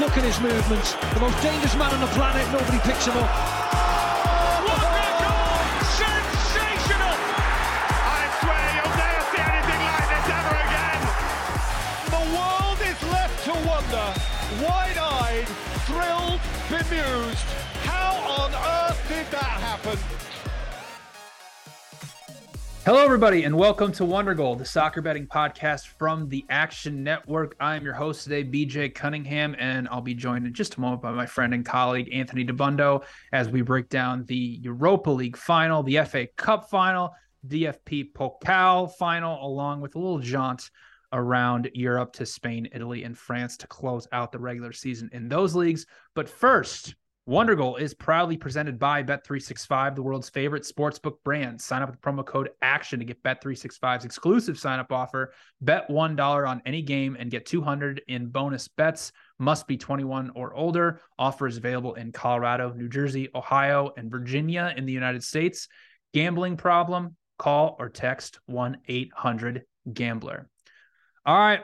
Look at his movements. The most dangerous man on the planet. Nobody picks him up. What a goal! Sensational! I swear you'll never see anything like this ever again. The world is left to wonder, wide-eyed, thrilled, bemused. How on earth did that happen? Hello, everybody, and welcome to Wondergoal, the soccer betting podcast from the Action Network. I am your host today, BJ Cunningham, and I'll be joined in just a moment by my friend and colleague, Anthony Dabbundo, as we break down the Europa League final, the FA Cup final, DFB Pokal final, along with a little jaunt around Europe to Spain, Italy, and France to close out the regular season in those leagues. But first, Wondergoal is proudly presented by Bet365, the world's favorite sportsbook brand. Sign up with promo code ACTION to get Bet365's exclusive sign up offer. Bet $1 on any game and get 200 in bonus bets. Must be 21 or older. Offer is available in Colorado, New Jersey, Ohio, and Virginia in the United States. Gambling problem? Call or text 1 800 Gambler. All right.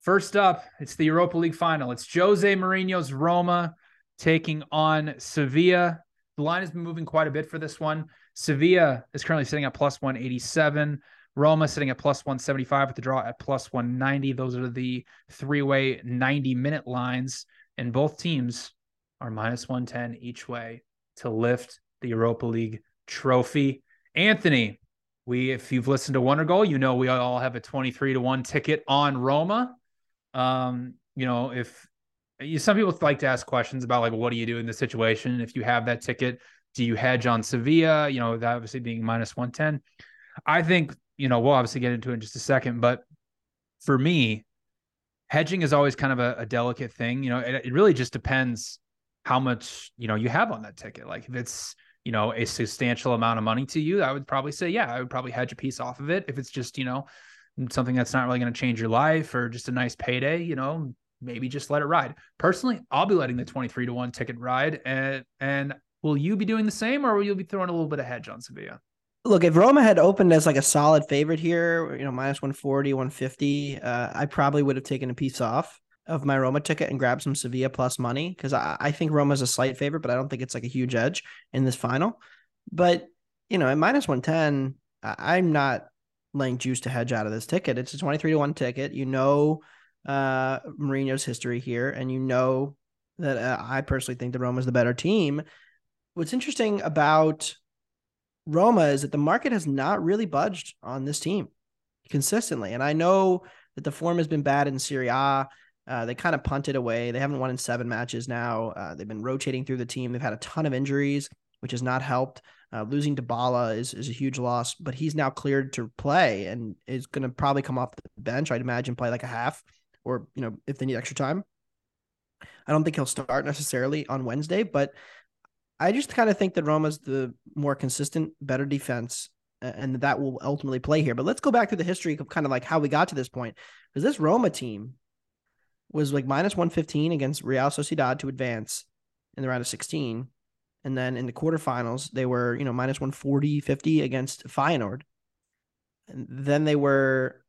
First up, it's the Europa League final. It's Jose Mourinho's Roma taking on Sevilla. The line has been moving quite a bit for this one. Sevilla is currently sitting at plus 187. Roma sitting at plus 175 with the draw at plus 190. Those are the three way 90 minute lines. And both teams are minus 110 each way to lift the Europa League trophy. Anthony, we, if you've listened to Wondergoal, you know we all have a 23 to 1 ticket on Roma. Um, you know, if some people like to ask questions about like what do you do in this situation? If you have that ticket do you hedge on sevilla? You know that obviously being minus 110 i think you know we'll obviously get into it in just a second but for me hedging is always kind of a, a delicate thing you know it, it really just depends how much you know you have on that ticket. Like if it's you know a substantial amount of money to you i would probably say yeah i would probably hedge a piece off of it. If it's just you know something that's not really going to change your life or just a nice payday you know maybe just let it ride. Personally, I'll be letting the 23 to 1 ticket ride. And and will you be doing the same or will you be throwing a little bit of hedge on Sevilla? Look, if Roma had opened as like a solid favorite here, you know, minus 140, 150, uh, I probably would have taken a piece off of my Roma ticket and grabbed some Sevilla plus money because I, I think Roma's a slight favorite, but I don't think it's like a huge edge in this final. But, you know, at minus 110, I'm not laying juice to hedge out of this ticket. It's a 23 to 1 ticket. You know, uh, Mourinho's history here, and you know that uh, I personally think the Roma is the better team. What's interesting about Roma is that the market has not really budged on this team consistently, and I know that the form has been bad in Serie A. Uh, they kind of punted away. They haven't won in seven matches now. Uh, they've been rotating through the team. They've had a ton of injuries, which has not helped. Uh, losing Dybala is, is a huge loss, but he's now cleared to play and is going to probably come off the bench. I'd imagine play like a half or you know if they need extra time. I don't think he'll start necessarily on Wednesday, but I just kind of think that Roma's the more consistent, better defense, and that will ultimately play here. But let's go back to the history of kind of like how we got to this point, because this Roma team was like minus 115 against Real Sociedad to advance in the round of 16. And then in the quarterfinals, they were, you know, minus 140, 50 against Feyenoord. And then they were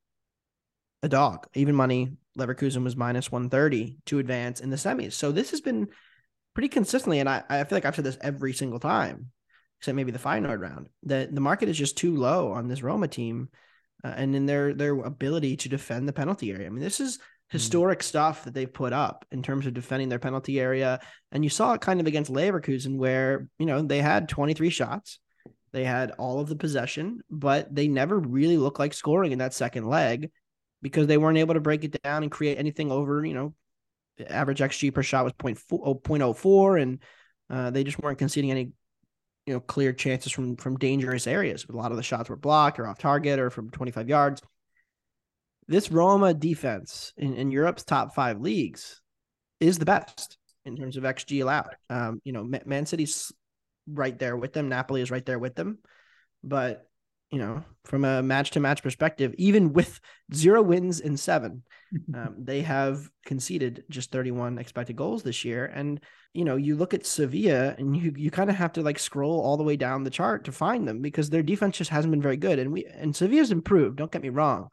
a dog, even money Leverkusen was minus 130 to advance in the semis. So this has been pretty consistently, and I, I feel like I've said this every single time, except maybe the Feyenoord round, that the market is just too low on this Roma team uh, and in their their ability to defend the penalty area. I mean, this is historic mm. stuff that they've put up in terms of defending their penalty area. And you saw it kind of against Leverkusen where, you know, they had 23 shots. They had all of the possession, but they never really looked like scoring in that second leg because they weren't able to break it down and create anything over, you know, average XG per shot was 0.04 and uh, they just weren't conceding any, you know, clear chances from from dangerous areas. A lot of the shots were blocked or off target or from 25 yards. This Roma defense in, in Europe's top five leagues is the best. in terms of XG allowed. Um, you know, Man City's right there with them. Napoli is right there with them. But you know, from a match to match perspective, even with zero wins in seven, um, they have conceded just 31 expected goals this year. And, you know, you look at Sevilla and you, you kind of have to like scroll all the way down the chart to find them because their defense just hasn't been very good. And we, and Sevilla's improved, don't get me wrong.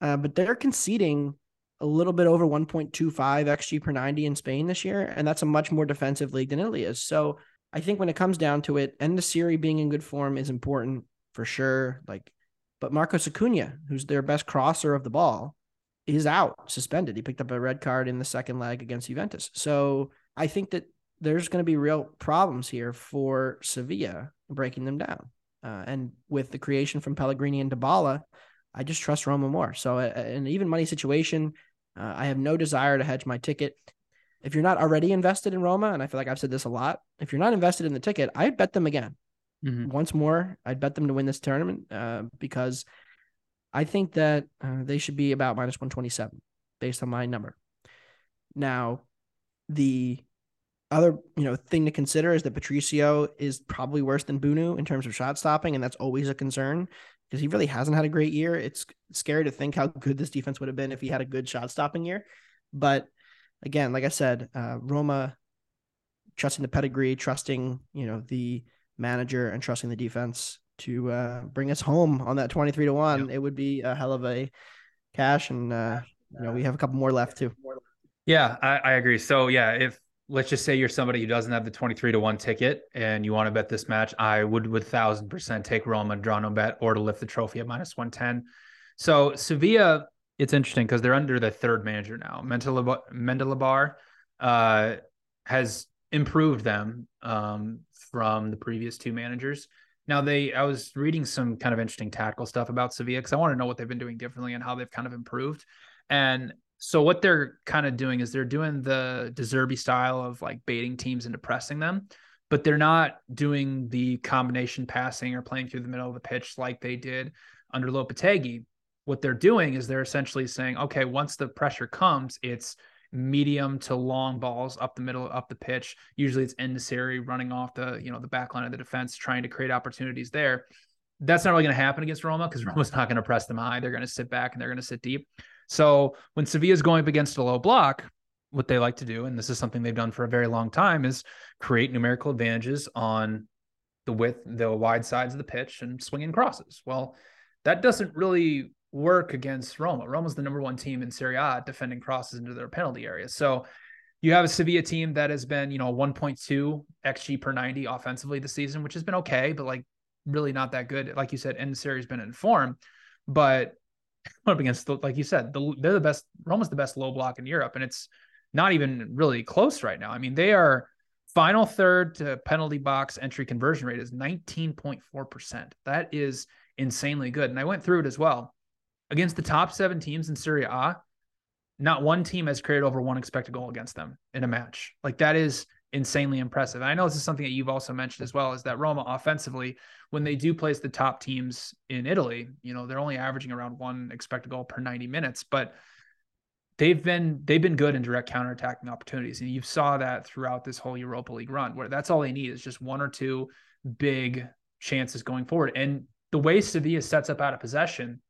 Uh, but they're conceding a little bit over 1.25 XG per 90 in Spain this year. And that's a much more defensive league than Italy is. So I think when it comes down to it, En-Nesyri being in good form is important for sure. Like, but Marcos Acuna, who's their best crosser of the ball, is out suspended. He picked up a red card in the second leg against Juventus. So I think that there's going to be real problems here for Sevilla breaking them down. Uh, and with the creation from Pellegrini and Dybala, I just trust Roma more. So uh, an even money situation, uh, I have no desire to hedge my ticket. If you're not already invested in Roma, and I feel like I've said this a lot, if you're not invested in the ticket, I'd bet them again. Mm-hmm. Once more, I'd bet them to win this tournament uh, because I think that uh, they should be about minus 127 based on my number. Now, the other you know thing to consider is that Patricio is probably worse than Bounou in terms of shot stopping, and that's always a concern because he really hasn't had a great year. It's scary to think how good this defense would have been if he had a good shot stopping year. But again, like I said, uh, Roma trusting the pedigree, trusting you know the manager and trusting the defense to uh, bring us home on that 23 to 1 yep. it would be a hell of a cash and uh, you know we have a couple more left too. yeah I, I, agree. So yeah if let's just say you're somebody who doesn't have the 23 to 1 ticket and you want to bet this match i would with thousand percent take roma draw no bet or to lift the trophy at minus 110 so sevilla it's interesting because they're under the third manager now. Mendilibar uh, has improved them um, from the previous two managers. Now they, I was reading some kind of interesting tactical stuff about Sevilla because I want to know what they've been doing differently and how they've kind of improved. And so what they're kind of doing is they're doing the De Zerbi style of like baiting teams and pressing them, but they're not doing the combination passing or playing through the middle of the pitch like they did under Lopetegui. What they're doing is they're essentially saying, okay, once the pressure comes, it's medium to long balls up the middle, up the pitch. Usually it's En-Nesyri running off the, you know, the back line of the defense, trying to create opportunities there. That's not really going to happen against Roma because Roma's not going to press them high. They're going to sit back and they're going to sit deep. So when Sevilla is going up against a low block, what they like to do, and this is something they've done for a very long time, is create numerical advantages on the width, the wide sides of the pitch and swinging crosses. Well, that doesn't really work against Roma. Roma's the number one team in Serie A defending crosses into their penalty area. So you have a Sevilla team that has been, you know, 1.2 xG per 90 offensively this season, which has been okay, but like really not that good. Like you said, in the series been in form, but up against the, like you said, the, they're the best. Roma's the best low block in Europe, and it's not even really close right now. I mean, they are final third to penalty box entry conversion rate is 19.4%. That is insanely good. And I went through it as well against the top seven teams in Serie A, not one team has created over one expected goal against them in a match. Like that is insanely impressive. And I know this is something that you've also mentioned as well, is that Roma offensively, when they do place the top teams in Italy, you know, they're only averaging around one expected goal per 90 minutes, but they've been they've been good in direct counterattacking opportunities. And you saw that throughout this whole Europa League run, where that's all they need is just one or two big chances going forward. And the way Sevilla sets up out of possession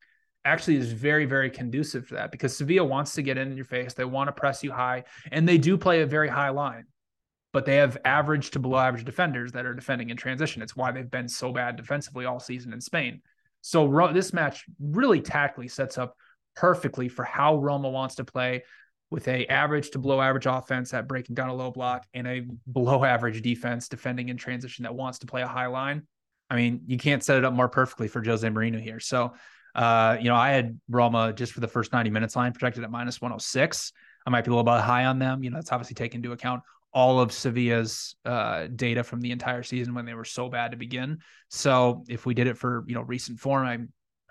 actually is very, very conducive to that because Sevilla wants to get in your face. They want to press you high, and they do play a very high line, but they have average to below average defenders that are defending in transition. It's why they've been so bad defensively all season in Spain. So this match really tactically sets up perfectly for how Roma wants to play with a average to below average offense at breaking down a low block and a below average defense defending in transition that wants to play a high line. I mean, you can't set it up more perfectly for Jose Mourinho here. So uh, you know, I had Roma just for the first 90 minutes line projected at minus 106. I might be a little bit high on them. You know, that's obviously taken into account all of Sevilla's uh, data from the entire season when they were so bad to begin. So if we did it for, you know, recent form, I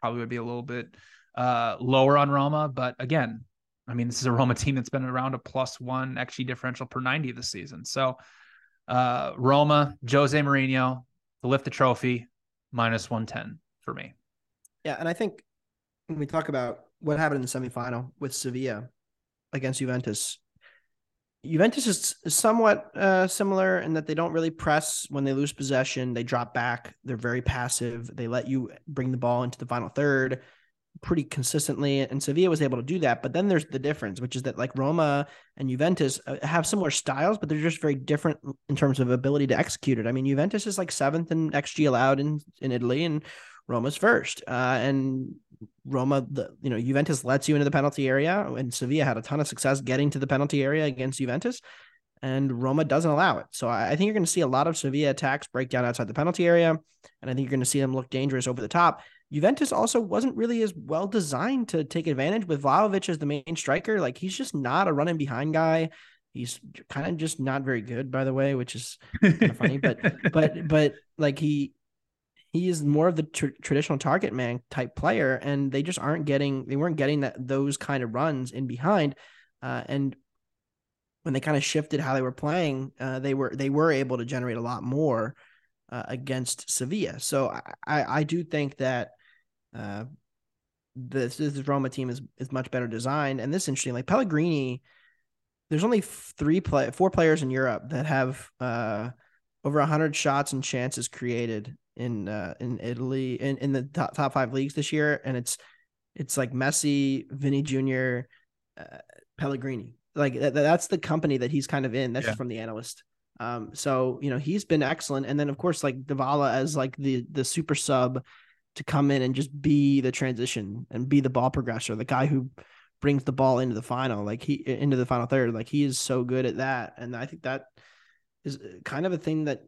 probably would be a little bit uh, lower on Roma. But again, I mean, this is a Roma team that's been around a plus one XG differential per 90 this season. So uh, Roma, Jose Mourinho to lift the trophy, minus 110 for me. Yeah, and I think when we talk about what happened in the semifinal with Sevilla against Juventus, Juventus is somewhat uh, similar in that they don't really press when they lose possession. They drop back. They're very passive. They let you bring the ball into the final third pretty consistently, and Sevilla was able to do that. But then there's the difference, which is that like Roma and Juventus uh, have similar styles, but they're just very different in terms of ability to execute it. I mean, Juventus is like seventh in xG allowed in in Italy, and Roma's first. Uh, and Roma, the you know Juventus lets you into the penalty area, and Sevilla had a ton of success getting to the penalty area against Juventus, and Roma doesn't allow it. So I, I think you're going to see a lot of Sevilla attacks break down outside the penalty area, and I think you're going to see them look dangerous over the top. Juventus also wasn't really as well designed to take advantage with Vlahovic as the main striker. Like he's just not a running behind guy. He's kind of just not very good, by the way, which is kind of funny. But but but like he he is more of the tr- traditional target man type player, and they just aren't getting they weren't getting that those kind of runs in behind, uh, and when they kind of shifted how they were playing, uh, they were they were able to generate a lot more uh, against Sevilla. So I I do think that uh, this this Roma team is is much better designed, and this interesting like Pellegrini. There's only three play four players in Europe that have uh, over hundred shots and chances created in uh, in Italy in, in the top, top five leagues this year, and it's it's like Messi, Vini Jr., uh, Pellegrini. Like that, that's the company that he's kind of in. That's yeah. from the analyst. Um, so you know he's been excellent, and then of course like Dybala as like the the super sub to come in and just be the transition and be the ball progressor, the guy who brings the ball into the final, like he into the final third. Like he is so good at that, and I think that is kind of a thing that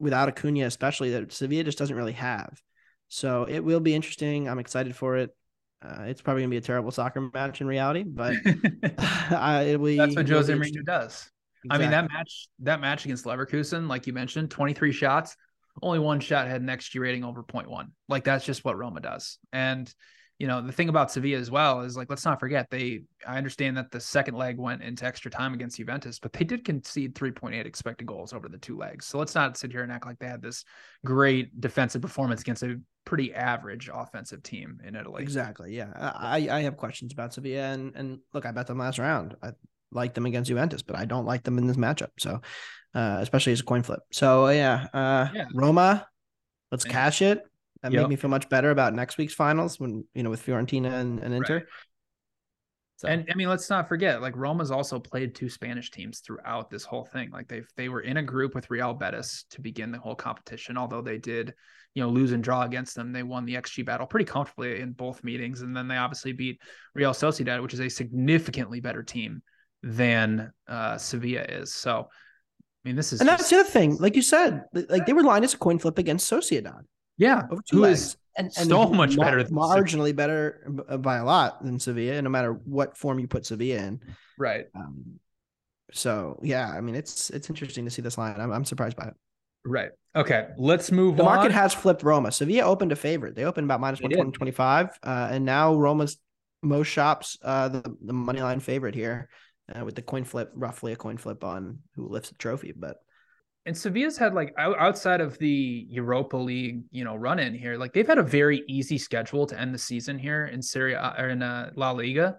without Acuna, especially that Sevilla just doesn't really have. So it will be interesting. I'm excited for it. Uh, it's probably gonna be a terrible soccer match in reality, but uh, it will. That's what Jose Mourinho does. Exactly. I mean that match, that match against Leverkusen, like you mentioned, 23 shots, only one shot had an XG rating over 0.1. Like that's just what Roma does. And you know, the thing about Sevilla as well is like, let's not forget they, I understand that the second leg went into extra time against Juventus, but they did concede 3.8 expected goals over the two legs. So let's not sit here and act like they had this great defensive performance against a pretty average offensive team in Italy. Exactly. Yeah. I, I have questions about Sevilla and, and look, I bet them last round. I like them against Juventus, but I don't like them in this matchup. So, uh, especially as a coin flip. So yeah, uh, yeah. Roma, let's cash it. That yep. made me feel much better about next week's finals when you know with Fiorentina and, and Inter. Right. So. And I mean, let's not forget, like Roma's also played two Spanish teams throughout this whole thing. Like they they were in a group with Real Betis to begin the whole competition. Although they did, you know, lose and draw against them, they won the XG battle pretty comfortably in both meetings. And then they obviously beat Real Sociedad, which is a significantly better team than uh, Sevilla is. So, I mean, this is and just... that's the other thing. Like you said, like they were lined as a coin flip against Sociedad. Yeah, who is and, and so much mar- better, marginally better by a lot than Sevilla, no matter what form you put Sevilla in. Right. Um, so yeah, I mean, it's it's interesting to see this line. I'm, I'm surprised by it. Right. Okay. Let's move the on. market has flipped Roma. Sevilla opened a favorite. They opened about minus 125. Uh, and now Roma's most shops, uh, the, the money line favorite here uh, with the coin flip, roughly a coin flip on who lifts the trophy. But and Sevilla's had like outside of the Europa League, you know, run in here, like they've had a very easy schedule to end the season here in Serie A or in uh, La Liga.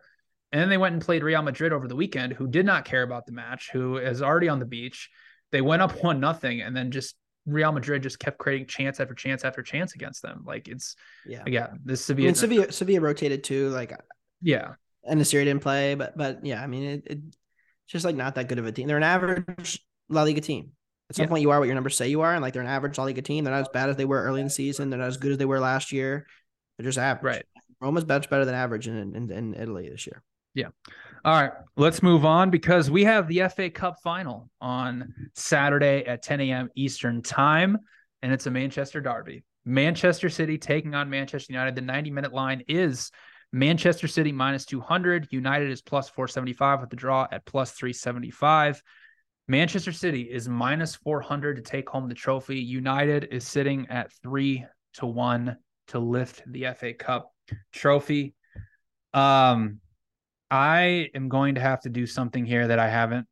And then they went and played Real Madrid over the weekend, who did not care about the match, who is already on the beach. They went up one nothing, and then just Real Madrid just kept creating chance after chance after chance against them. Like it's yeah, yeah. This Sevilla, I mean, Sevilla, Sevilla rotated too. Like yeah, and the Syria didn't play, but but yeah, I mean it, it, it's just like not that good of a team. They're an average La Liga team. At some yeah. point, you are what your numbers say you are, and like they're an average La Liga team. They're not as bad as they were early in the season. They're not as good as they were last year. They're just average. Right. Roma's much better than average in, in, in Italy this year. Yeah. All right. Let's move on because we have the FA Cup final on Saturday at 10 a.m. Eastern time, and it's a Manchester derby. Manchester City taking on Manchester United. The 90 minute line is Manchester City minus 200. United is plus 475 with the draw at plus 375. Manchester City is minus 400 to take home the trophy. United is sitting at three to one to lift the FA Cup trophy. Um, I am going to have to do something here that I haven't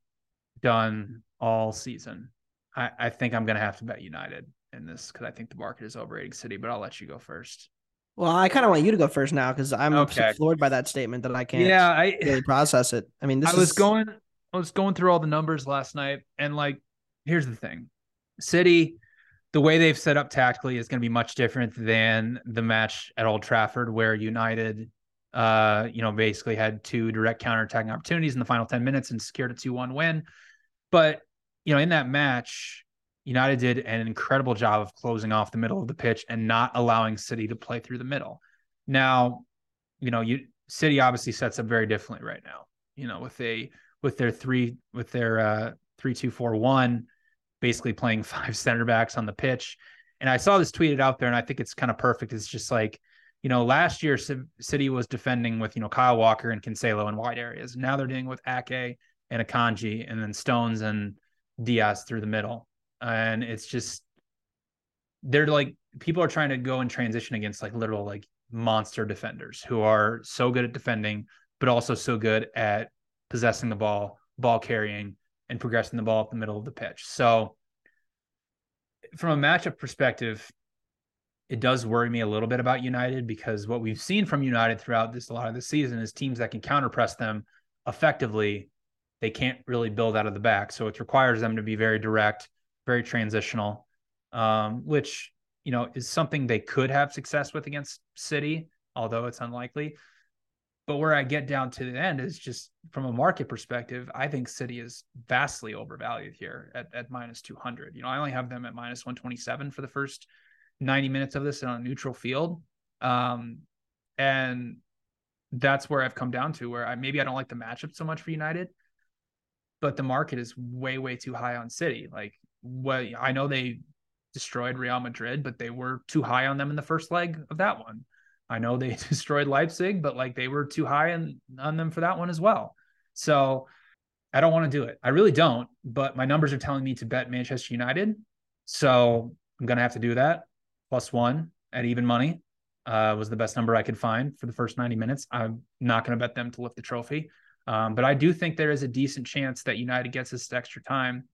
done all season. I, I think I'm going to have to bet United in this because I think the market is overrating City, but I'll let you go first. Well, I kind of want you to go first now because I'm okay. floored by that statement that I can't. Yeah, I really process it. I mean, this I was going. I was going through all the numbers last night, and like, here's the thing: City, the way they've set up tactically is going to be much different than the match at Old Trafford, where United, uh, you know, basically had two direct counterattacking opportunities in the final ten minutes and secured a two-one win. But you know, in that match, United did an incredible job of closing off the middle of the pitch and not allowing City to play through the middle. Now, you know, you City obviously sets up very differently right now. You know, with a with their three with their uh three two four one, basically playing five center backs on the pitch. And I saw this tweeted out there, and I think it's kind of perfect. It's just like, you know, last year City was defending with you know Kyle Walker and Cancelo in wide areas. Now they're dealing with Ake and Akanji, and then Stones and Dias through the middle. And it's just they're like people are trying to go and transition against like literal like monster defenders who are so good at defending, but also so good at possessing the ball, ball carrying, and progressing the ball up the middle of the pitch. So, from a matchup perspective, it does worry me a little bit about United because what we've seen from United throughout this a lot of the season is teams that can counter press them effectively. They can't really build out of the back, so it requires them to be very direct, very transitional, um, which you know, is something they could have success with against City, although it's unlikely. But where I get down to the end is just from a market perspective, I think City is vastly overvalued here at, at minus 200. You know, I only have them at minus 127 for the first 90 minutes of this on a neutral field. Um, and that's where I've come down to where I maybe I don't like the matchup so much for United, but the market is way, way too high on City. Like, well, I know they destroyed Real Madrid, but they were too high on them in the first leg of that one. I know they destroyed Leipzig, but like they were too high on, on them for that one as well. So I don't want to do it. I really don't, but my numbers are telling me to bet Manchester United. So I'm going to have to do that. Plus one at even money uh, was the best number I could find for the first 90 minutes. I'm not going to bet them to lift the trophy. Um, but I do think there is a decent chance that United gets this extra time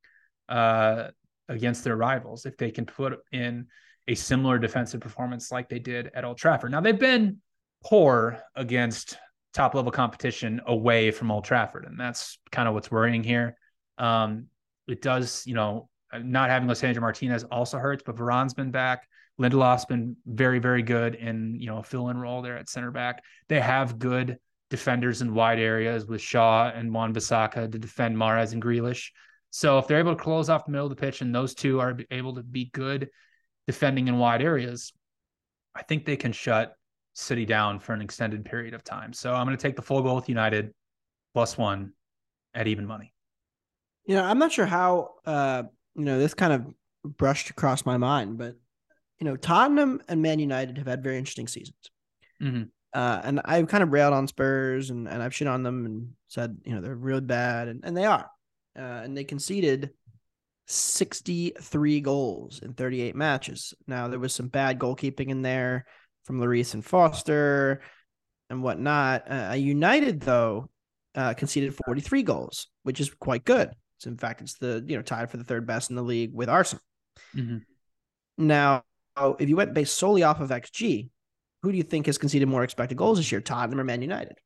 uh, against their rivals if they can put in a similar defensive performance like they did at Old Trafford. Now they've been poor against top level competition away from Old Trafford, and that's kind of what's worrying here. Um, it does, you know, not having Lisandro Martinez also hurts, but Varane's been back. Lindelof's been very, very good in you know fill in role there at center back. They have good defenders in wide areas with Shaw and Wan-Bissaka to defend Mahrez and Grealish. So if they're able to close off the middle of the pitch and those two are able to be good defending in wide areas, I think they can shut City down for an extended period of time. So I'm going to take the full goal with United plus one at even money. You know, I'm not sure how uh, you know this kind of brushed across my mind, but you know, Tottenham and Man United have had very interesting seasons. Mm-hmm. Uh, and I've kind of railed on Spurs and, and I've shit on them and said, you know, they're really bad and, and they are uh, and they conceded 63 goals in 38 matches. Now there was some bad goalkeeping in there from Lloris and Foster and whatnot. Uh, United though uh, conceded 43 goals, which is quite good. So in fact, it's the you know tied for the third best in the league with Arsenal. Mm-hmm. Now, if you went based solely off of XG, who do you think has conceded more expected goals this year, Tottenham or Man United?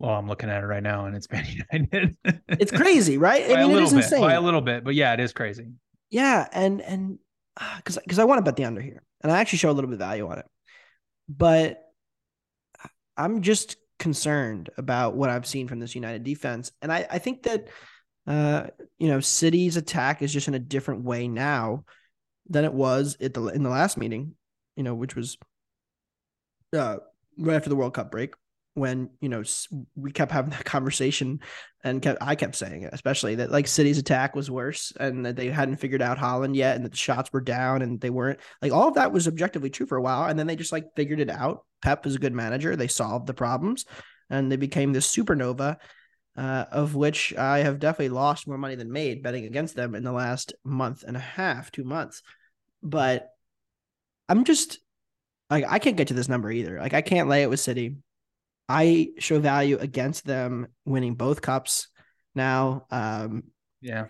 Well, I'm looking at it right now, and it's Man United. it's crazy, right? I mean, it is bit, insane. By a little bit, but yeah, it is crazy. Yeah, and and because uh, because I want to bet the under here, and I actually show a little bit of value on it, but I'm just concerned about what I've seen from this United defense, and I I think that uh you know City's attack is just in a different way now than it was at the in the last meeting, you know, which was uh right after the World Cup break when you know we kept having that conversation and kept I kept saying it, especially that like City's attack was worse and that they hadn't figured out Haaland yet and that the shots were down and they weren't like all of that was objectively true for a while and then they just like figured it out. Pep is a good manager. They solved the problems and they became this supernova uh, of which I have definitely lost more money than made betting against them in the last month and a half, two months. But I'm just like I can't get to this number either. Like I can't lay it with City. I show value against them winning both cups now. Um, yeah.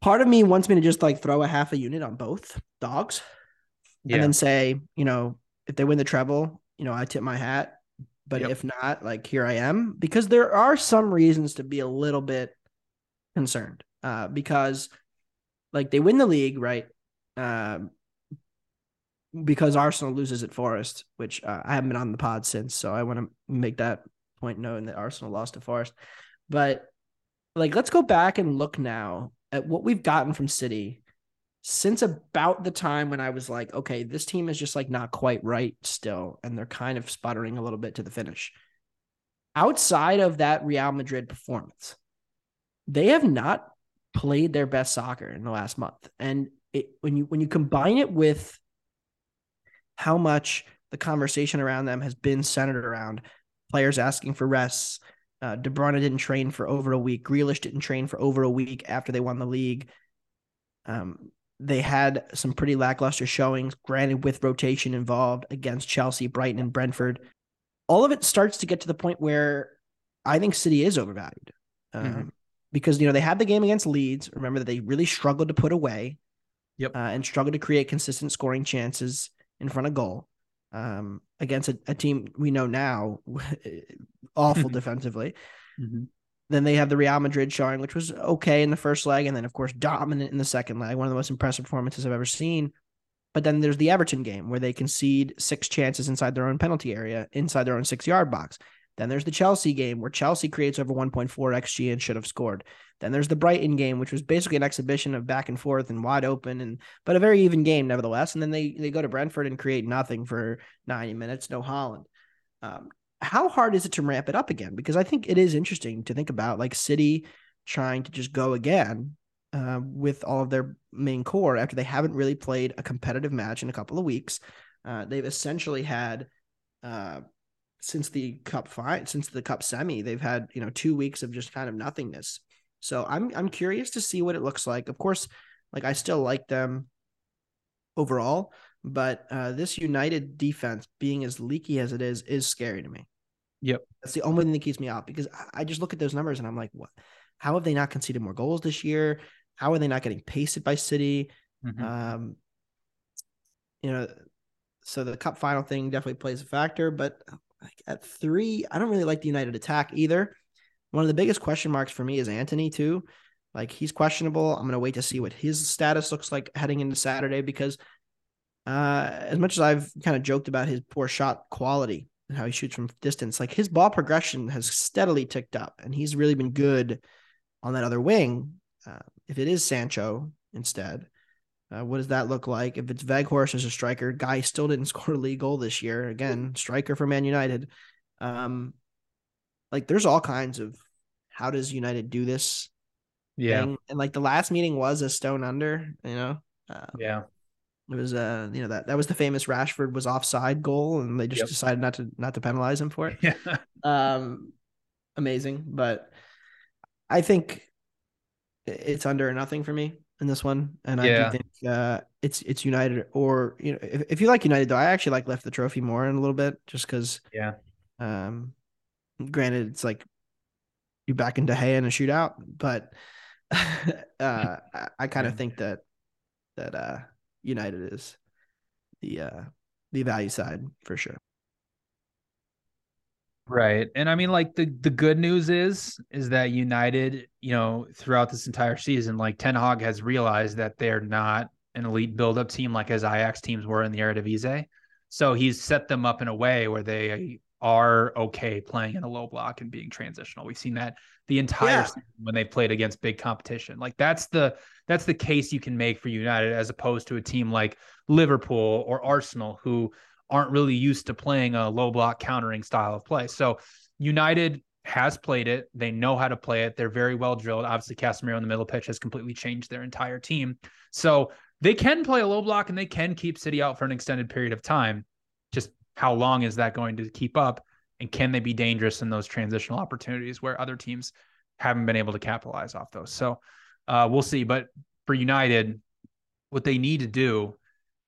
Part of me wants me to just like throw a half a unit on both dogs yeah. and then say, you know, if they win the treble, you know, I tip my hat but Yep. if not, like here I am because there are some reasons to be a little bit concerned. Uh, because like they win the league, right? Um, because Arsenal loses at Forest, which uh, I haven't been on the pod since, so I want to make that point known that Arsenal lost to Forest. But like, let's go back and look now at what we've gotten from City since about the time when I was like, okay, this team is just like not quite right still, and they're kind of sputtering a little bit to the finish. Outside of that Real Madrid performance, they have not played their best soccer in the last month. And it, when you when you combine it with how much the conversation around them has been centered around players asking for rests. Uh, De Bruyne didn't train for over a week. Grealish didn't train for over a week after they won the league. Um, they had some pretty lackluster showings, granted with rotation involved against Chelsea, Brighton, and Brentford. All of it starts to get to the point where I think City is overvalued. Um, Mhm. Because you know they had the game against Leeds. Remember that they really struggled to put away, Yep. uh, and struggled to create consistent scoring chances in front of goal um, against a, a team we know now awful defensively. Mhm. Then they have the Real Madrid showing, which was okay in the first leg, and then of course dominant in the second leg. One of the most impressive performances I've ever seen. But then there's the Everton game where they concede six chances inside their own penalty area, inside their own six yard box. Then there's the Chelsea game where Chelsea creates over 1.4 xg and should have scored. Then there's the Brighton game, which was basically an exhibition of back and forth and wide open, and but a very even game nevertheless. And then they they go to Brentford and create nothing for 90 minutes, no Haaland. Um, how hard is it to ramp it up again? Because I think it is interesting to think about, like City trying to just go again uh, with all of their main core after they haven't really played a competitive match in a couple of weeks. Uh, they've essentially had uh, since the cup fight, since the cup semi, they've had you know two weeks of just kind of nothingness. So I'm I'm curious to see what it looks like. Of course, like I still like them overall, but uh, this United defense being as leaky as it is is scary to me. Yep. That's the only thing that keeps me out because I- just look at those numbers and I'm like, what? How have they not conceded more goals this year? How are they not getting pasted by City? Mhm. Um, you know, so the cup final thing definitely plays a factor, but like at three, I don't really like the United attack either. One of the biggest question marks for me is Anthony too. Like he's questionable. I'm gonna wait to see what his status looks like heading into Saturday because uh as much as I've kind of joked about his poor shot quality and how he shoots from distance, like his ball progression has steadily ticked up and he's really been good on that other wing. Uh, if it is Sancho instead, uh, what does that look like? If it's Weghorst as a striker, guy still didn't score a league goal this year. Again, striker for Man United. Um, like there's all kinds of how does United do this? Yeah. thing. and like the last meeting was a stone under. You know, uh, Yeah. it was uh, you know that that was the famous Rashford was offside goal, and they just Yep. decided not to not to penalize him for it. Yeah. Um, amazing, but I think it's under or nothing for me in this one, and I Yeah. do think uh, it's it's United or you know if, if you like United though, I actually like left the trophy more in a little bit just because. Yeah. Um, granted, it's like you back into hay in a shootout, but uh, I, I kind of Yeah. think that that uh United is the uh the value side for sure. Right. And I mean like the the good news is is that United, you know, throughout this entire season, like Ten Hag has realized that they're not an elite build-up team like as Ajax teams were in the Eredivisie. So he's set them up in a way where they are okay playing in a low block and being transitional. We've seen that the entire Yeah. season when they played against big competition. Like that's the that's the case you can make for United as opposed to a team like Liverpool or Arsenal who aren't really used to playing a low block countering style of play. So United has played it. They know how to play it. They're very well drilled. Obviously, Casemiro in the middle pitch has completely changed their entire team. So they can play a low block and they can keep City out for an extended period of time. Just how long is that going to keep up? And can they be dangerous in those transitional opportunities where other teams haven't been able to capitalize off those? So uh, we'll see. But for United, what they need to do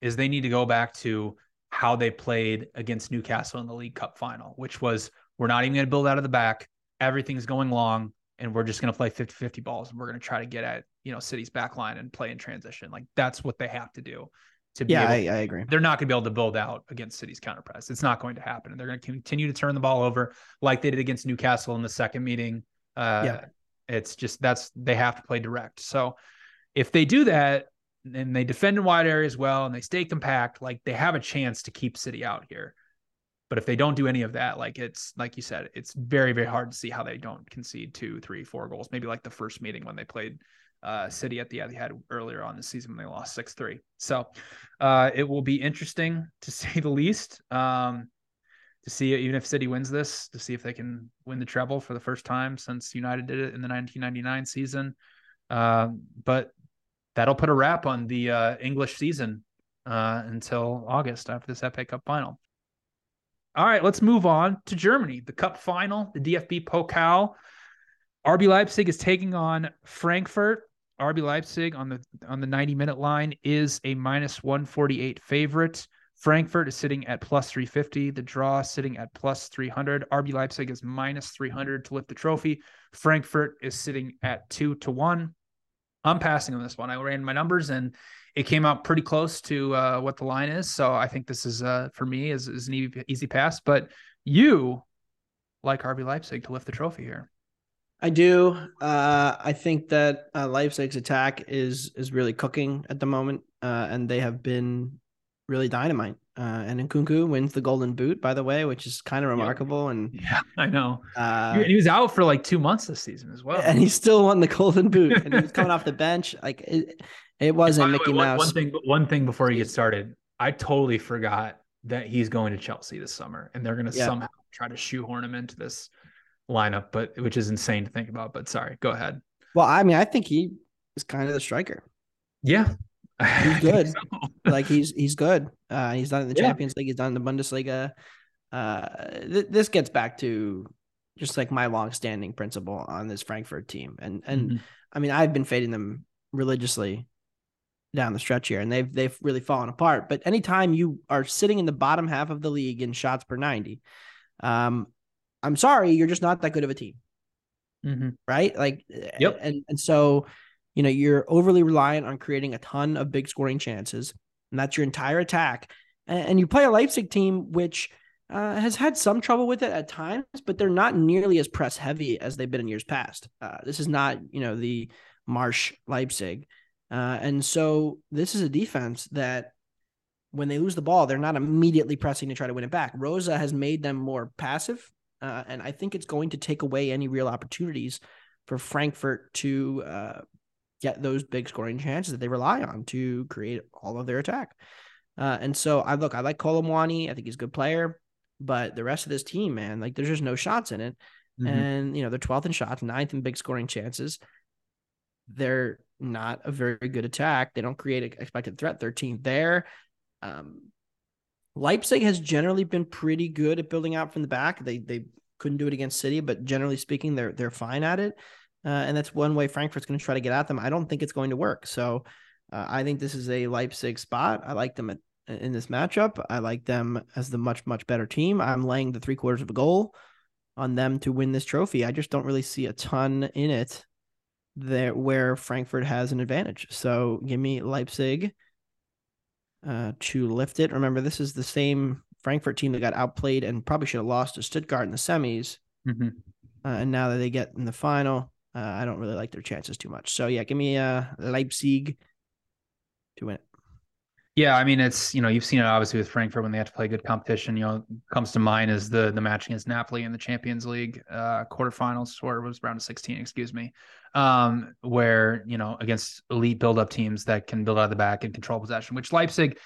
is they need to go back to how they played against Newcastle in the League Cup final, which was we're not even going to build out of the back. Everything's going long, and we're just going to play 50 50 balls, and we're going to try to get at, you know, City's back line and play in transition. Like that's what they have to do. to be Yeah, I, I agree. they're not going to be able to build out against City's counter press. It's not going to happen. And they're going to continue to turn the ball over like they did against Newcastle in the second meeting. Uh, Yeah. It's just that's they have to play direct. So if they do that and they defend in wide areas well and they stay compact, like they have a chance to keep City out here. But if they don't do any of that, like it's like you said, it's very, very hard to see how they don't concede two, three, four goals. Maybe like the first meeting when they played uh, City at the Etihad earlier on the season when they lost six three. So uh, it will be interesting to say the least. Um, to see even if City wins this, to see if they can win the treble for the first time since United did it in the 1999 season. Uh, but that'll put a wrap on the uh, English season uh, until August after this FA Cup final. All right, let's move on to Germany. The Cup final, the DFB Pokal. RB Leipzig is taking on Frankfurt. RB Leipzig on the on the 90 minute line is a minus 148 favorite. Frankfurt is sitting at plus 350. The draw sitting at plus 300. RB Leipzig is minus 300 to lift the trophy. Frankfurt is sitting at two to one. I'm passing on this one. I ran my numbers and it came out pretty close to uh, what the line is. So I think this is uh, for me is, is an easy, easy pass. But you like RB Leipzig to lift the trophy here. I do. Uh, I think that uh, Leipzig's attack is is really cooking at the moment, uh, and they have been really dynamite. Uh, and Nkunku wins the Golden Boot, by the way, which is kind of remarkable. And Yeah, I know. uh, he was out for like two months this season as well. and he still won the Golden Boot, and he was coming off the bench. Like it, it wasn't Mickey way, Mouse. One thing, one thing before you get started, I totally forgot that he's going to Chelsea this summer, and they're going to Yeah. somehow try to shoehorn him into this lineup, but which is insane to think about. But sorry, go ahead. Well, I mean, I think he is kind of the striker. Yeah, He's good. like he's he's good. Uh, he's done in the Yeah. Champions League. He's done in the Bundesliga. Uh, th- this gets back to just like my long-standing principle on this Frankfurt team, and and Mhm. I mean I've been fading them religiously down the stretch here, and they've they've really fallen apart. But anytime you are sitting in the bottom half of the league in shots per ninety, um, I'm sorry, you're just not that good of a team Mhm. right? Like, Yep. And and so, you know, you're overly reliant on creating a ton of big scoring chances, and that's your entire attack. And, you play a Leipzig team which uh, has had some trouble with it at times, but they're not nearly as press heavy as they've been in years past. Uh, this is not, you know, the Marsch Leipzig, uh, and so this is a defense that. When they lose the ball, they're not immediately pressing to try to win it back. Rose has made them more passive, uh, and I think it's going to take away any real opportunities for Frankfurt to uh, get those big scoring chances that they rely on to create all of their attack. Uh, and so I look, I like Kolo Muani. I think he's a good player, but the rest of this team, man, like there's just no shots in it. Mhm. And, you know, they're 12th in shots, ninth in big scoring chances. They're not a very good attack. They don't create an expected threat. 13th there. Um, Leipzig has generally been pretty good at building out from the back. They they couldn't do it against City, but generally speaking, they're they're fine at it. Uh, and that's one way Frankfurt's going to try to get at them. I don't think it's going to work. So uh, I think this is a Leipzig spot. I like them at, in this matchup. I like them as the much much better team. I'm laying the three quarters of a goal on them to win this trophy. I just don't really see a ton in it there where Frankfurt has an advantage. So give me Leipzig uh, to lift it. Remember, this is the same Frankfurt team that got outplayed and probably should have lost to Stuttgart in the semis. Mhm. Uh, and now that they get in the final, uh, I don't really like their chances too much. So yeah, give me uh, Leipzig to win it. Yeah, I mean it's you know you've seen it obviously with Frankfurt when they have to play good competition. You know, comes to mind is the the match against Napoli in the Champions League uh, quarterfinals, or it was round of sixteen, excuse me, um, where you know against elite build up teams that can build out of the back and control possession, which Leipzig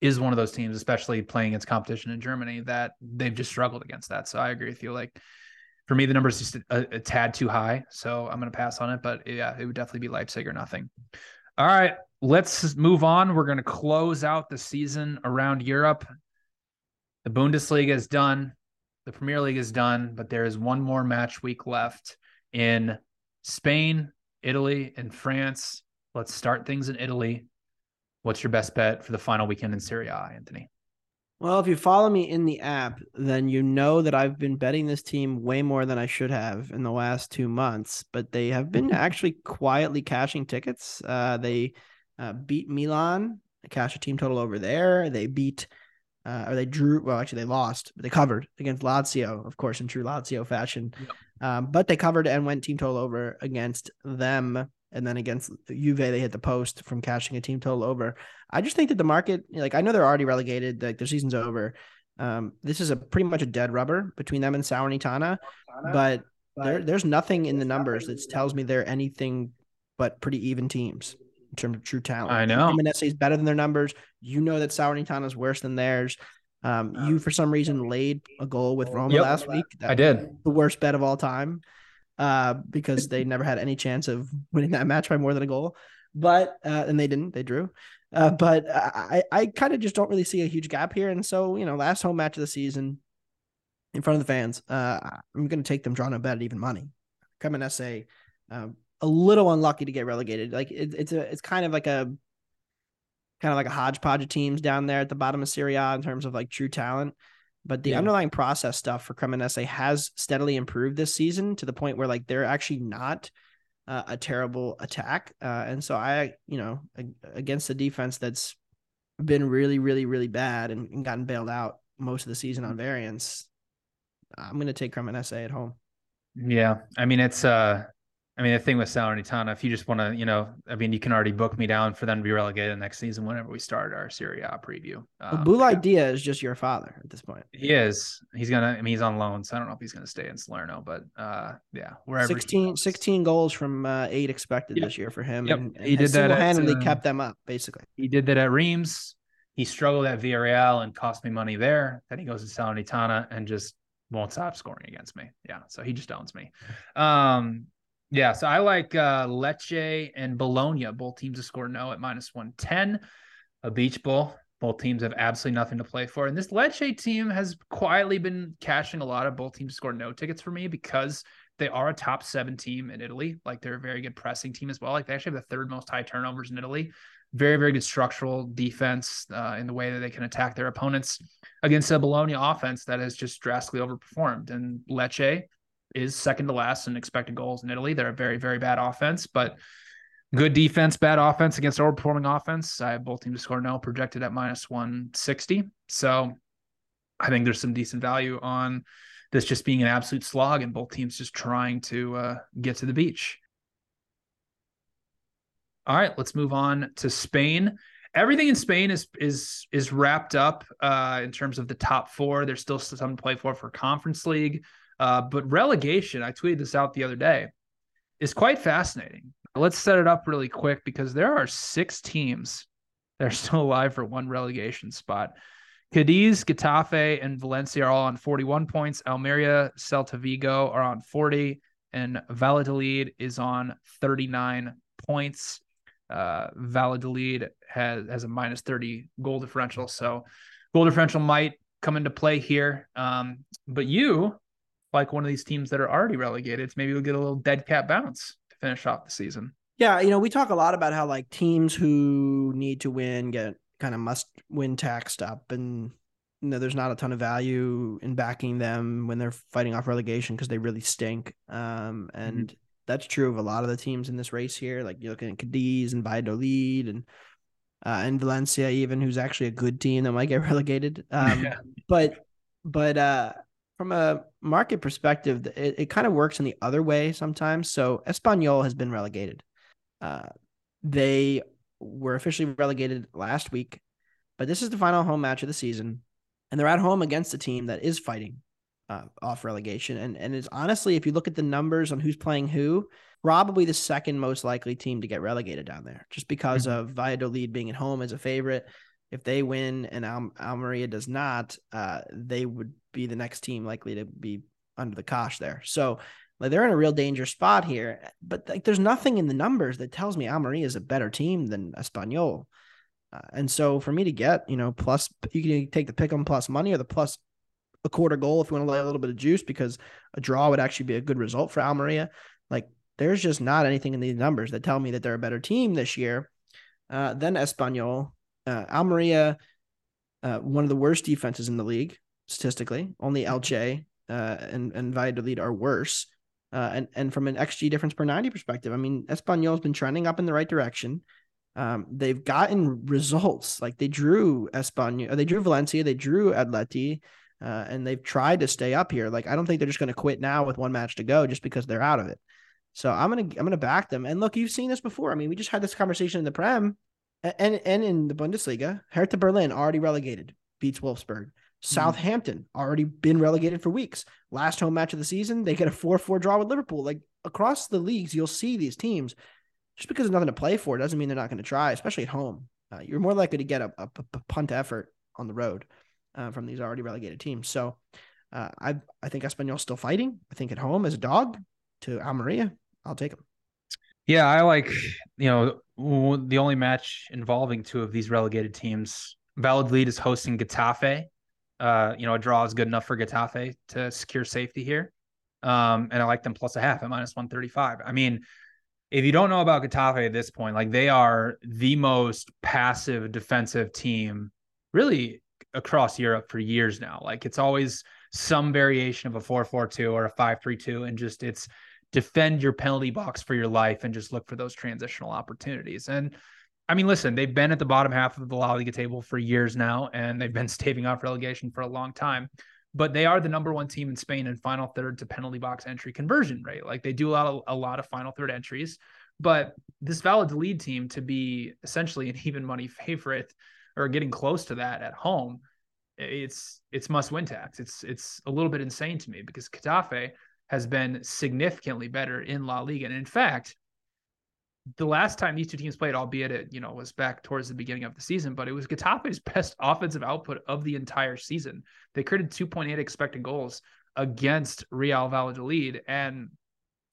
is one of those teams, especially playing its competition in Germany, that they've just struggled against that. So I agree with you. Like for me, the number is just a, a tad too high, so I'm going to pass on it. But yeah, it would definitely be Leipzig or nothing. All right, let's move on. We're going to close out the season around Europe. The Bundesliga is done. The Premier League is done, but there is one more match week left in Spain, Italy, and France. Let's start things in Italy. What's your best bet for the final weekend in Serie A, Anthony? Well, if you follow me in the app, then you know that I've been betting this team way more than I should have in the last two months. But they have been actually quietly cashing tickets. Uh, they uh, beat Milan they cash a team total over there. They beat, uh, or they drew. Well, actually, they lost, but they covered against Lazio, of course, in true Lazio fashion. Yep. Um, but they covered and went team total over against them. And then against Juve, they hit the post from cashing a team total over. I just think that the market, like, I know they're already relegated, like their season's over. Um, this is a pretty much a dead rubber between them and Salernitana, but there, there's nothing in the numbers that tells me they're anything but pretty even teams in terms of true talent. I know. Cremonese is better than their numbers. You know that Salernitana is worse than theirs. Um, you for some reason laid a goal with Roma yep, last week. That I did. The worst bet of all time, uh, because they never had any chance of winning that match by more than a goal. But uh, and they didn't. They drew. Uh, but I I kind of just don't really see a huge gap here. And so you know, last home match of the season in front of the fans, uh, I'm going to take them drawing a bet at even money. Cremonese, uh, a little unlucky to get relegated. Like it, it's a it's kind of like a kind of like a hodgepodge of teams down there at the bottom of Serie A in terms of like true talent. But the yeah. underlying process stuff for Cremonese has steadily improved this season to the point where like they're actually not uh, a terrible attack. Uh, and so I, you know, against the defense that's been really, really, really bad and, and gotten bailed out most of the season on variance, I'm going to take Cremonese at home. Yeah, I mean it's uh I mean, the thing with Salernitana, if you just want to, you know, I mean, you can already book me down for them to be relegated next season whenever we start our Serie A preview. Um, well, Boulaye Dia is just your father at this point. He is. He's gonna. I mean, he's on loan, so I don't know if he's gonna stay in Salerno, but uh, yeah, wherever. 16, 16 goals from uh, eight expected yep. this year for him. Yep. And, and he did that. Handedly uh, kept them up, basically. He did that at Reims. He struggled at Villarreal and cost me money there. Then he goes to Salernitana and just won't stop scoring against me. Yeah, so he just owns me. Um, yeah, so I like uh, Lecce and Bologna. Both teams have scored no at minus 110. A beach bowl. Both teams have absolutely nothing to play for. And this Lecce team has quietly been cashing a lot of both teams score no tickets for me because they are a top seven team in Italy. Like they're a very good pressing team as well. Like they actually have the third most high turnovers in Italy. Very, very good structural defense uh, in the way that they can attack their opponents against a Bologna offense that has just drastically overperformed. And Lecce, is second to last in expected goals in Italy. They're a very, very bad offense, but good defense, bad offense against overperforming offense. I have both teams to score no, projected at minus 160. So I think there's some decent value on this just being an absolute slog and both teams just trying to uh, get to the beach. All right, let's move on to Spain. Everything in Spain is is is wrapped up uh, in terms of the top four. There's still some to play for for Conference League. Uh, but relegation, I tweeted this out the other day, is quite fascinating. Let's set it up really quick because there are six teams that are still alive for one relegation spot. Cadiz, Getafe, and Valencia are all on 41 points. Almeria, Celta Vigo are on 40, and Valladolid is on 39 points. Uh, Valladolid has has a minus 30 goal differential, so goal differential might come into play here. Um, but you like one of these teams that are already relegated. maybe we'll get a little dead cat bounce to finish off the season. Yeah, you know, we talk a lot about how like teams who need to win get kind of must win taxed up and you know there's not a ton of value in backing them when they're fighting off relegation because they really stink. Um, and mm-hmm. that's true of a lot of the teams in this race here. Like you're looking at Cadiz and Valladolid and uh, and Valencia even, who's actually a good team that might get relegated. Um, yeah. but but uh from a market perspective, it, it kind of works in the other way sometimes. So Espanyol has been relegated. Uh, they were officially relegated last week, but this is the final home match of the season, and they're at home against a team that is fighting uh, off relegation. And and it's honestly, if you look at the numbers on who's playing who, probably the second most likely team to get relegated down there, just because mm-hmm. of Valladolid being at home as a favorite. If they win and Al- Almeria does not, uh, they would be the next team likely to be under the cosh there. So like they're in a real danger spot here. But like there's nothing in the numbers that tells me Almeria is a better team than Espanyol. Uh, and so for me to get, you know, plus you can take the pick on plus money or the plus a quarter goal if you want to lay a little bit of juice because a draw would actually be a good result for Almeria. Like there's just not anything in these numbers that tell me that they're a better team this year uh, than Espanyol. Uh, Almeria, uh, one of the worst defenses in the league statistically. Only mm-hmm. Elche uh, and and Valladolid are worse. Uh, and and from an xG difference per ninety perspective, I mean Espanyol has been trending up in the right direction. Um, they've gotten results like they drew Espana, they drew Valencia, they drew Atleti, uh, and they've tried to stay up here. Like I don't think they're just going to quit now with one match to go just because they're out of it. So I'm gonna I'm gonna back them. And look, you've seen this before. I mean, we just had this conversation in the Prem and and in the Bundesliga. Hertha Berlin already relegated, beats Wolfsburg. Southampton already been relegated for weeks. Last home match of the season, they get a 4-4 draw with Liverpool. Like across the leagues, you'll see these teams just because there's nothing to play for doesn't mean they're not going to try, especially at home. Uh, you're more likely to get a, a, a punt effort on the road uh, from these already relegated teams. So uh, I I think Espanyol's still fighting. I think at home as a dog to Almeria, I'll take them. Yeah, I like you know the only match involving two of these relegated teams. Valladolid is hosting Getafe. Uh, you know, a draw is good enough for Getafe to secure safety here. Um, and I like them plus a half at minus 135. I mean, if you don't know about Getafe at this point, like they are the most passive defensive team really across Europe for years now. Like it's always some variation of a 4-4-2 or a 5-3-2 and just it's defend your penalty box for your life and just look for those transitional opportunities. And I mean, listen, they've been at the bottom half of the La Liga table for years now, and they've been staving off relegation for a long time. But they are the number one team in Spain in final third to penalty box entry conversion rate. Like they do a lot of a lot of final third entries. But this Valladolid team to be essentially an even money favorite or getting close to that at home, it's it's must win tax. It's it's a little bit insane to me because Getafe has been significantly better in La Liga. And in fact, the last time these two teams played, albeit it you know was back towards the beginning of the season, but it was Getafe's best offensive output of the entire season. They created 2.8 expected goals against Real Valladolid, and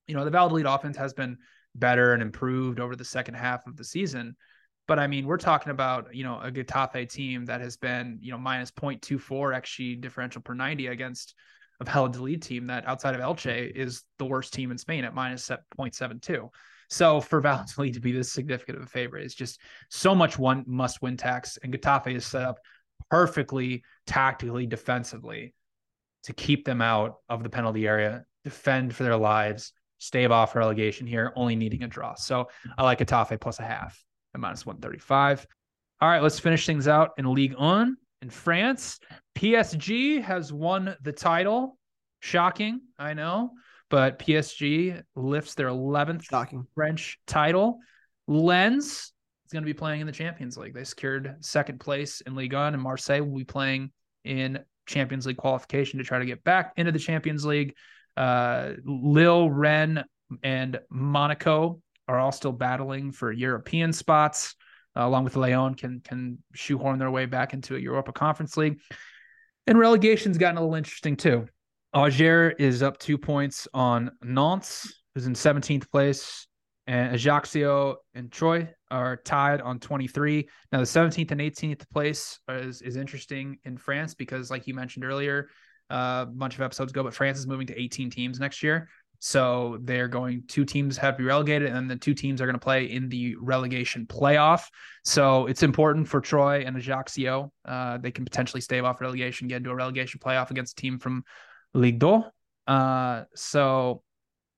you know the Valladolid offense has been better and improved over the second half of the season. But I mean, we're talking about you know a Getafe team that has been you know minus 0.24 xG differential per 90 against a Valladolid team that outside of Elche is the worst team in Spain at minus 0.72. So for Valladolid to be this significant of a favorite is just so much one must win tax. And Getafe is set up perfectly tactically, defensively to keep them out of the penalty area, defend for their lives, stave off relegation here, only needing a draw. So I like Getafe plus a half at minus 135. All right, let's finish things out in Ligue 1 in France. PSG has won the title. Shocking, I know but PSG lifts their 11th Shocking. French title. Lens is going to be playing in the Champions League. They secured second place in Ligue 1, and Marseille will be playing in Champions League qualification to try to get back into the Champions League. Uh, Lille, Rennes, and Monaco are all still battling for European spots, uh, along with Lyon can can shoehorn their way back into a Europa Conference League. And relegation's gotten a little interesting too. Auxerre is up two points on Nantes, who's in 17th place, and Ajaccio and Troyes are tied on 23. Now, the 17th and 18th place is, is interesting in France because, like you mentioned earlier, uh, a bunch of episodes ago, but France is moving to 18 teams next year. So they're going, two teams have to be relegated, and the two teams are going to play in the relegation playoff. So it's important for Troyes and Ajaccio. Uh, they can potentially stave off relegation, get into a relegation playoff against a team from Ligue 2. Uh, so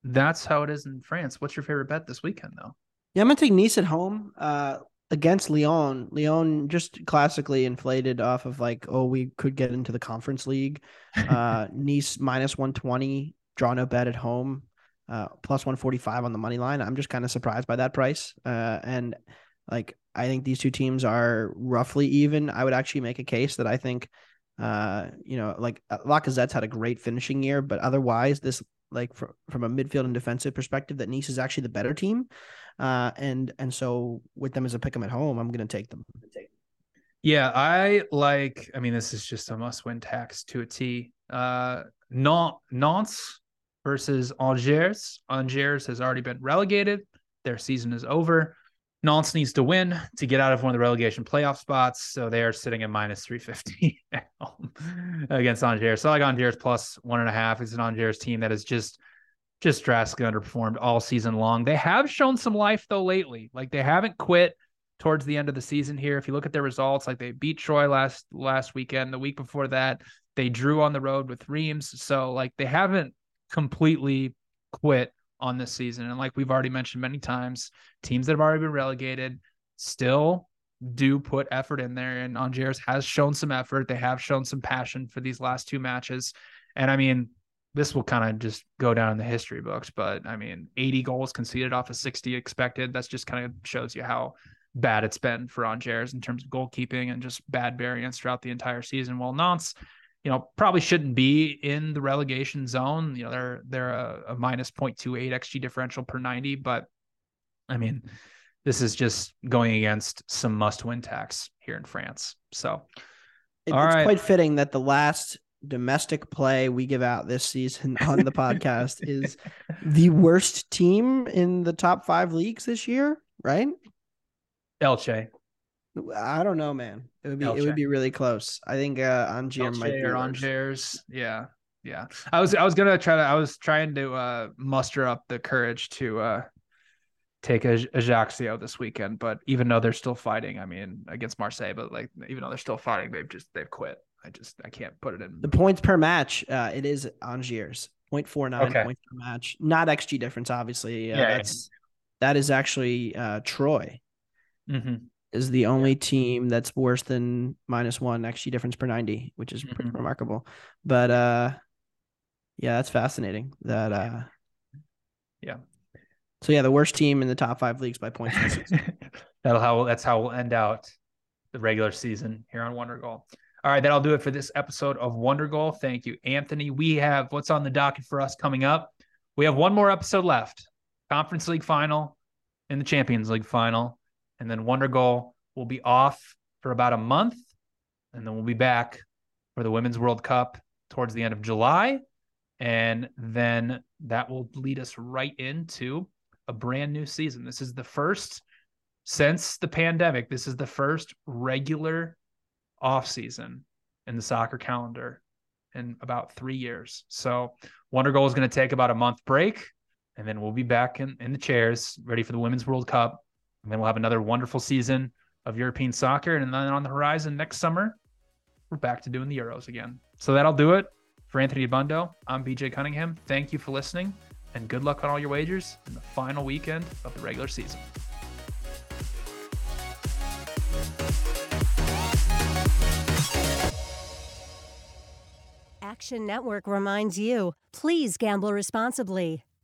that's how it is in France. What's your favorite bet this weekend, though? Yeah, I'm gonna take Nice at home uh, against Lyon. Lyon just classically inflated off of like, oh, we could get into the Conference League. Uh, Nice minus 120, draw no bet at home, uh, plus 145 on the money line. I'm just kind of surprised by that price. Uh, and like, I think these two teams are roughly even. I would actually make a case that I think uh, you know, like uh, Lacazette's had a great finishing year, but otherwise, this like from from a midfield and defensive perspective, that Nice is actually the better team. Uh, and and so with them as a pick 'em at home, I'm to take them. Yeah, I like. I mean, this is just a must-win tax to a T. Uh, Nantes versus Angers. Angers has already been relegated. Their season is over. Nantes needs to win to get out of one of the relegation playoff spots. So they are sitting at minus 350 against Angers. So like Angers plus one and a half. It's an Angers team that is just just drastically underperformed all season long. They have shown some life though lately. Like they haven't quit towards the end of the season here. If you look at their results, like they beat Troyes last last weekend, the week before that, they drew on the road with Reims. So like they haven't completely quit on this season. And like we've already mentioned many times, teams that have already been relegated, still do put effort in there. And Angers has shown some effort. They have shown some passion for these last two matches. And I mean, this will kind of just go down in the history books, but I mean, 80 goals conceded off of 60 expected. That's just kind of shows you how bad it's been for Angers in terms of goalkeeping and just bad variance throughout the entire season. While Nantes, you know, probably shouldn't be in the relegation zone. You know, they're they're a, a minus 0.28 xG differential per 90, but I mean, this is just going against some must-win tax here in France. So, It- it's right. quite fitting that the last domestic play we give out this season on the podcast is the worst team in the top five leagues this year, right? Elche, I don't know, man. It would be it would be really close. I think uh Angers might Elche be worse. Yeah. Yeah. I was I was gonna try to I was trying to uh muster up the courage to uh take a Ajaccio this weekend, but even though they're still fighting, I mean against Marseille, but like even though they're still fighting, they've just they've quit. I just I can't put it in The points per match, uh, it is Angers. 0.49 Okay. points per match. Not XG difference, obviously. Uh, Yeah, yeah. that's that is actually uh Troyes Mhm. Is the only team that's worse than minus one XG difference per 90, which is pretty Mhm. remarkable. But uh yeah, that's fascinating. That uh Yeah. So yeah, the worst team in the top five leagues by points. That'll how that's how we'll end out the regular season here on Wondergoal. All right, that'll do it for this episode of Wondergoal. Thank you, Anthony. We have what's on the docket for us coming up. We have one more episode left. Conference League final and the Champions League final. And then Wondergoal will be off for about a month. And then we'll be back for the Women's World Cup towards the end of July. And then that will lead us right into a brand new season. This is the first since the pandemic. This is the first regular off season in the soccer calendar in about three years. So Wondergoal is going to take about a month break, and then we'll be back in, in the chairs, ready for the Women's World Cup. And then we'll have another wonderful season of European soccer. And then on the horizon next summer, we're back to doing the Euros again. So that'll do it for Anthony Dabbundo. I'm BJ Cunningham. Thank you for listening, and good luck on all your wagers in the final weekend of the regular season. Action Network reminds you please gamble responsibly.